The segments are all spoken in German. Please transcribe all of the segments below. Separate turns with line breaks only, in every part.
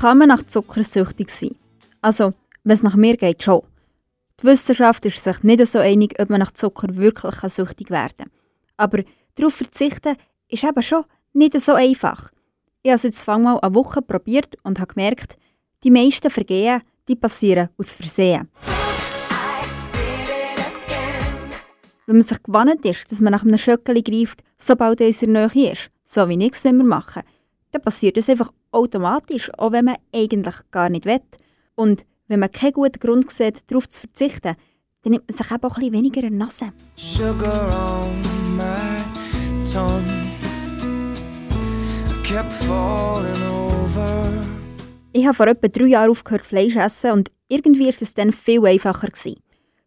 kann man nach Zucker süchtig sein. Also, wenn es nach mir geht, schon. Die Wissenschaft ist sich nicht so einig, ob man nach Zucker wirklich süchtig werden kann. Aber darauf verzichten ist eben schon nicht so einfach. Ich habe es jetzt mal eine Woche probiert und habe gemerkt, die meisten Vergehen die passieren aus Versehen. Wenn man sich gewannet ist, dass man nach einem Schöckeli greift, sobald er in der Nähe ist, so wie ich es immer mache, dann passiert das einfach automatisch, auch wenn man eigentlich gar nicht will. Und wenn man keinen guten Grund sieht, darauf zu verzichten, dann nimmt man sich eben auch ein bisschen weniger in Nase. Sugar on my tongue kept falling over. Ich habe vor etwa drei Jahren aufgehört Fleisch zu essen und irgendwie war es dann viel einfacher. Gewesen.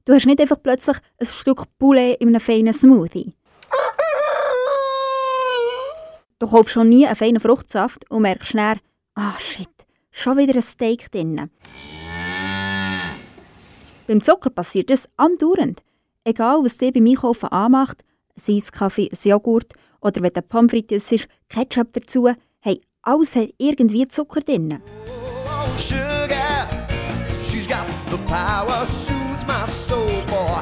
Du hast nicht einfach plötzlich ein Stück Poulet in einem feinen Smoothie. Du kaufst schon nie einen feinen Fruchtsaft und merkst schnell, ah shit, schon wieder ein Steak drin. Beim Zucker passiert das andauernd. Egal, was dir beim Einkaufen anmacht, ein Eiskaffee, ein Joghurt oder wenn der Pommes frites ist, Ketchup dazu, hey, alles hat irgendwie Zucker drin. Oh, sugar, she's got the power, soothes my soul for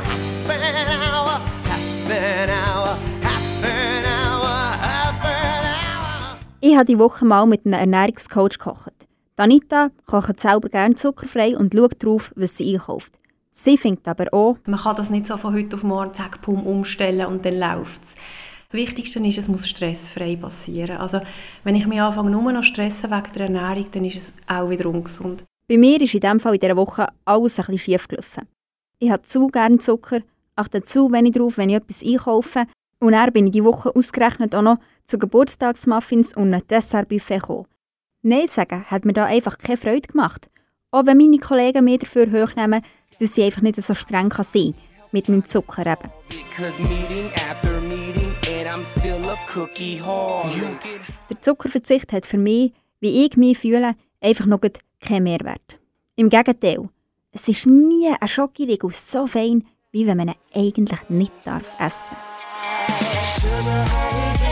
Ich habe die Woche mal mit einem Ernährungscoach gekocht. Danita kocht selber gerne zuckerfrei und schaut darauf, was sie einkauft. Sie findet aber auch,
man kann das nicht so von heute auf morgen zack, pum, umstellen und dann läuft es. Das Wichtigste ist, es muss stressfrei passieren. Also wenn ich mich anfange, nur noch stressen wegen der Ernährung, dann ist es auch wieder ungesund.
Bei mir ist in diesem Fall in dieser Woche alles ein bisschen schief gelaufen. Ich habe zu gerne Zucker, achte zu wenig drauf, wenn ich etwas einkaufe. Und dann bin ich diese Woche ausgerechnet auch noch zu Geburtstagsmuffins und einem Dessertbuffet gekommen. Nein sagen hat mir da einfach keine Freude gemacht. Auch wenn meine Kollegen mir dafür hochnehmen, dass ich einfach nicht so streng kann sein kann. Mit meinem Zucker eben. Der Zuckerverzicht hat für mich, wie ich mich fühle, einfach noch keinen Mehrwert. Im Gegenteil, es ist nie ein Schokoriegel so fein, wie wenn man ihn eigentlich nicht darf essen darf. sugar, honey,